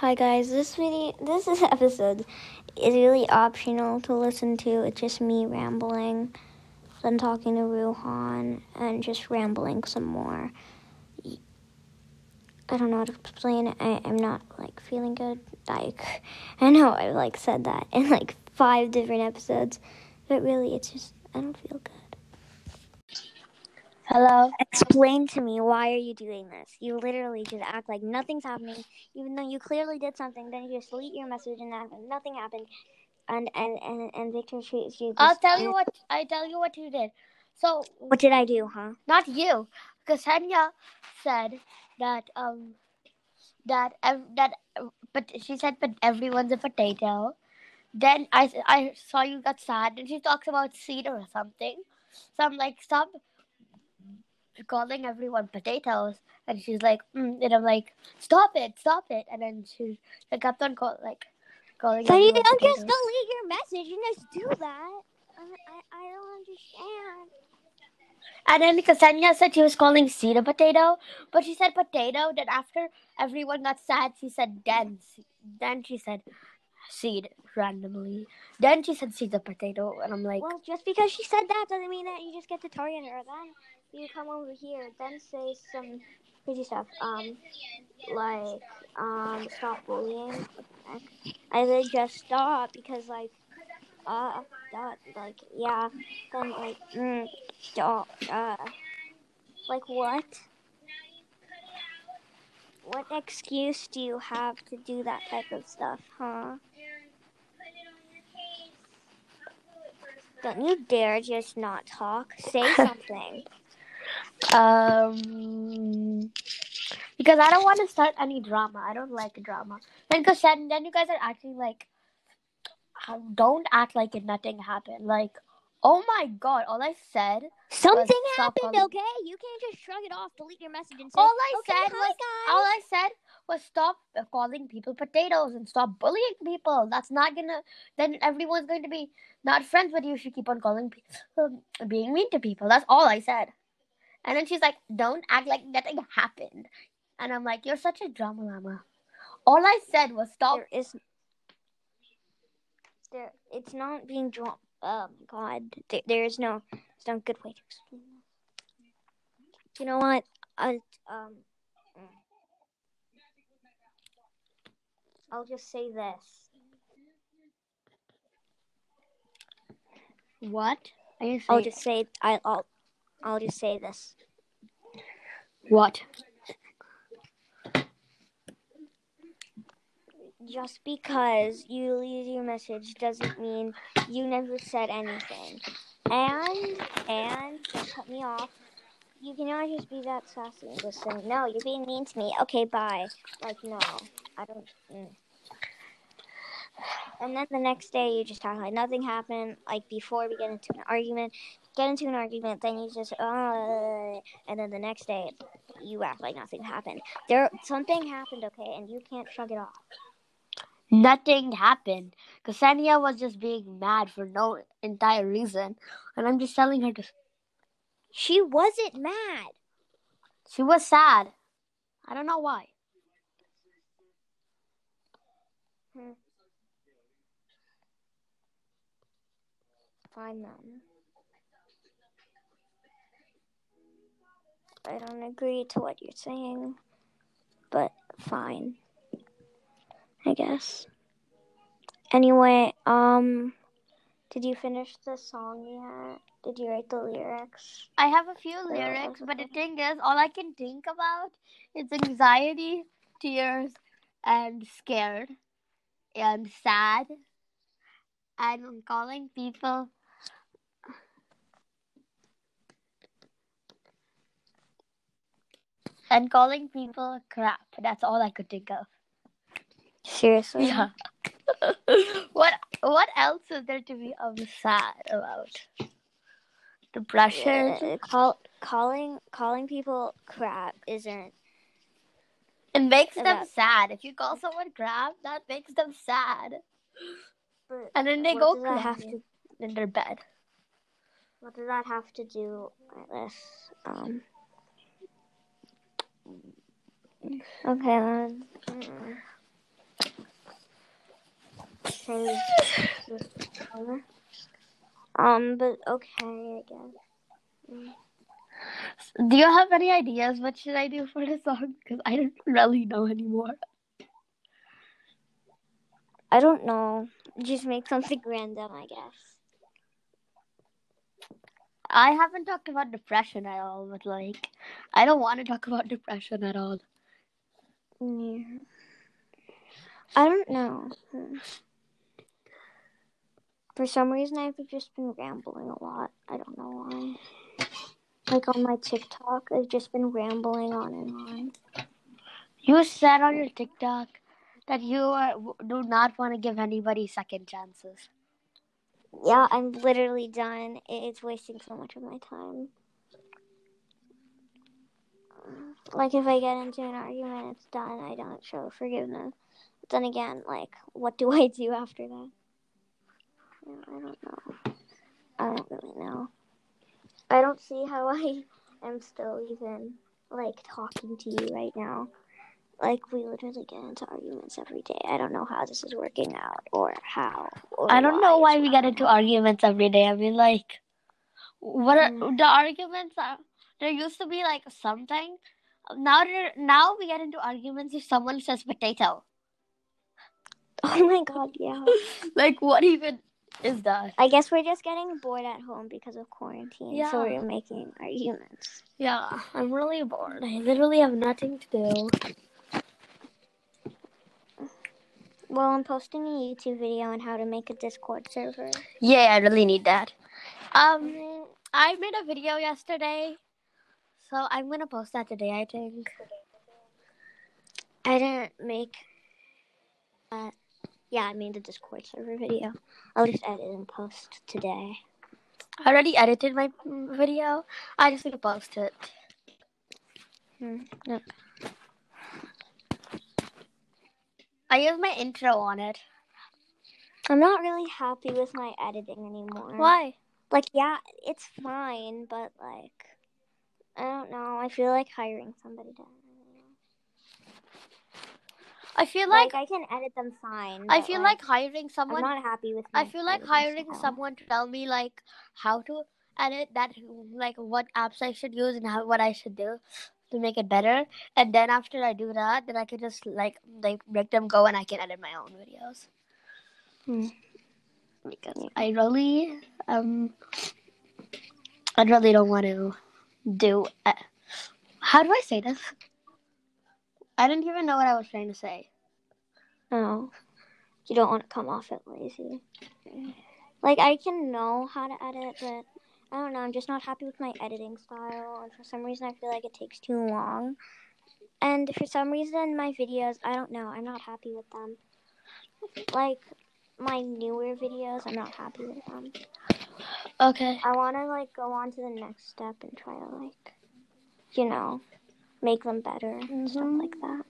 Hi guys, this video, this is episode is really optional to listen to. It's just me rambling, then talking to Ruhan, and just rambling some more. I don't know how to explain it. I, I'm not like feeling good. Like I know I've like said that in like five different episodes, but really it's just I don't feel good. Hello. Explain to me why are you doing this? You literally just act like nothing's happening, even though you clearly did something. Then you just delete your message and nothing happened. And and and, and Victor treats you. I'll tell you what I tell you what you did. So What did I do, huh? not you, Ksenia said that um that ev- that but she said but everyone's a potato. Then I I saw you got sad and she talks about seed or something. So I'm like stop calling everyone potatoes and she's like mm, and I'm like stop it stop it and then she, she kept on call, like calling But you don't just delete your message. You just do that. I, I, I don't understand. And then Ksenia said she was calling seed a potato, but she said potato. Then after everyone got sad, she said then. Then she said seed randomly. Then she said seed a potato, and I'm like, Well, just because she said that doesn't mean that you just get to target her. Then you come over here, then say some crazy stuff. Um, like um, stop bullying. I would just stop because like, uh, that like yeah. Then like, mm, stop. Uh, like what? What excuse do you have to do that type of stuff, huh? Don't you dare just not talk. Say something. Um, because I don't want to start any drama. I don't like drama. Then Ksenia, then you guys are acting like, uh, don't act like it nothing happened. Like, oh my god, all I said Something happened, calling- okay? You can't just shrug it off, delete your message, and say, All I okay, said hi, was guys. all I said was stop calling people potatoes and stop bullying people. That's not gonna. Then everyone's going to be not friends with you if you keep on calling people, being mean to people. That's all I said. And then she's like, "Don't act like nothing happened." And I'm like, "You're such a drama llama." All I said was stop. There is. There, it's not being drawn. Oh my god, there, there is no. It's not a good way to explain this. You know what? I um. I'll just say this. What? Are you I'll just say I, I'll. I'll just say this. what? Just because you leave your message doesn't mean you never said anything. And and don't cut me off. You cannot just be that sassy and just say, No, you're being mean to me. Okay, bye. Like no. I don't mm. And then the next day you just talk like nothing happened, like before we get into an argument. Get into an argument, then you just uh and then the next day you act like nothing happened. There something happened, okay, and you can't shrug it off. Nothing happened. Ksenia was just being mad for no entire reason, and I'm just telling her to. She wasn't mad. She was sad. I don't know why. Fine then. I don't agree to what you're saying, but fine. I guess. Anyway, um, did you finish the song yet? Did you write the lyrics? I have a few lyrics, but the thing is, all I can think about is anxiety, tears, and scared, and sad, and calling people. And calling people crap. That's all I could think of. Seriously? Yeah. what What else is there to be um, sad about? Depression. Uh, call, calling calling people crap isn't. It makes them About- sad. If you call someone crap, that makes them sad. But And then they go have to in their bed. What does that have to do with this? Um. Okay then. Change this color. Um, but okay, I guess. Do you have any ideas? What should I do for the song? Because I don't really know anymore. I don't know. Just make something random, I guess. I haven't talked about depression at all, but like, I don't want to talk about depression at all. Yeah. I don't know. For some reason, I've just been rambling a lot. I don't know why. Like on my TikTok, I've just been rambling on and on. You said on your TikTok that you are, do not want to give anybody second chances. Yeah, I'm literally done. It's wasting so much of my time. Like, if I get into an argument, it's done. I don't show forgiveness. But then again, like, what do I do after that? Yeah, I don't know. I don't really know. I don't see how I am still even, like, talking to you right now. Like, we literally get into arguments every day. I don't know how this is working out or how. Or I don't know why we get into arguments every day. I mean, like, what are Mm. the arguments? Are, there used to be like something. Now, now we get into arguments if someone says potato. Oh my god, yeah. Like, what even is that? I guess we're just getting bored at home because of quarantine. Yeah. So we're making arguments. Yeah, I'm really bored. I literally have nothing to do. Well, I'm posting a YouTube video on how to make a Discord server. Yeah, I really need that. Um, I made a video yesterday, so I'm gonna post that today. I think. I didn't make. Uh, yeah, I made the Discord server video. I'll just edit and post today. I already edited my video. I just need to post it. Hmm. Yep. I used my intro on it. I'm not really happy with my editing anymore. Why? Like, yeah, it's fine, but like, I don't know. I feel like hiring somebody to. I feel Like, like I can edit them fine. I feel like hiring someone. I'm not happy with. I feel like hiring someone to tell me like how to edit that, like what apps I should use and how what I should do to make it better. And then after I do that, then I can just like like make them go and I can edit my own videos. Hmm. Because I really um I really don't want to do. Uh, how do I say this? I didn't even know what I was trying to say. No, you don't want to come off it lazy. Like I can know how to edit, but I don't know. I'm just not happy with my editing style, and for some reason, I feel like it takes too long. And for some reason, my videos, I don't know. I'm not happy with them. Like my newer videos, I'm not happy with them. Okay. I want to like go on to the next step and try to like, you know, make them better and stuff Mhm. like that.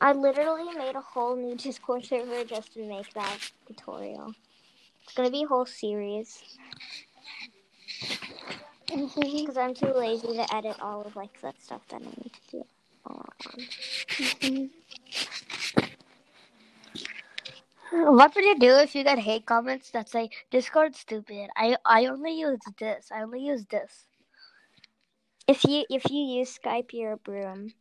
I literally made a whole new Discord server just to make that tutorial. It's gonna be a whole series mm-hmm. because I'm too lazy to edit all of like that stuff that I need to do at. What would you do if you get hate comments that say Discord's stupid? I I only use this. I only use this. If you if you use Skype, you're a broom.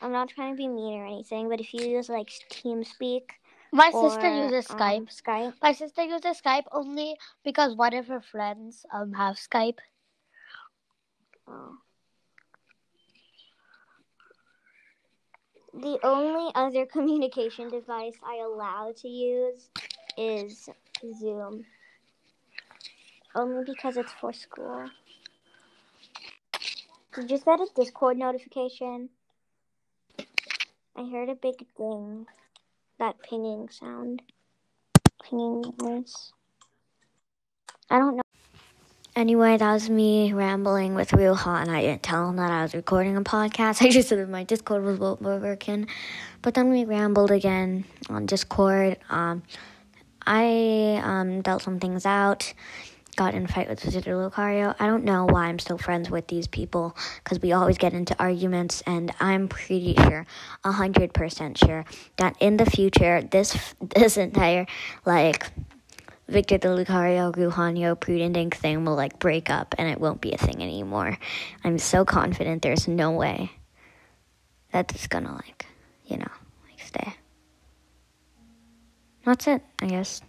I'm not trying to be mean or anything, but if you use like TeamSpeak My or sister uses um, Skype. Skype. My sister uses Skype only because one of her friends um have Skype. Oh. The only other communication device I allow to use is Zoom. Only because it's for school. Did you get a Discord notification? I heard a big ding. That pinging sound. Pinging noise. I don't know. Anyway, that was me rambling with Real Hot, and I didn't tell him that I was recording a podcast. I just said my Discord was working, but then we rambled again on Discord. Um, I um, dealt some things out, got in a fight with Visitor Lucario. I don't know why I'm still friends with these people because we always get into arguments, and I'm pretty sure, hundred percent sure, that in the future, this this entire like Victor the Lucario, Ruhanyo, Prudent thing will like break up, and it won't be a thing anymore. I'm so confident. There's no way that it's gonna like, you know, like stay. That's it, I guess.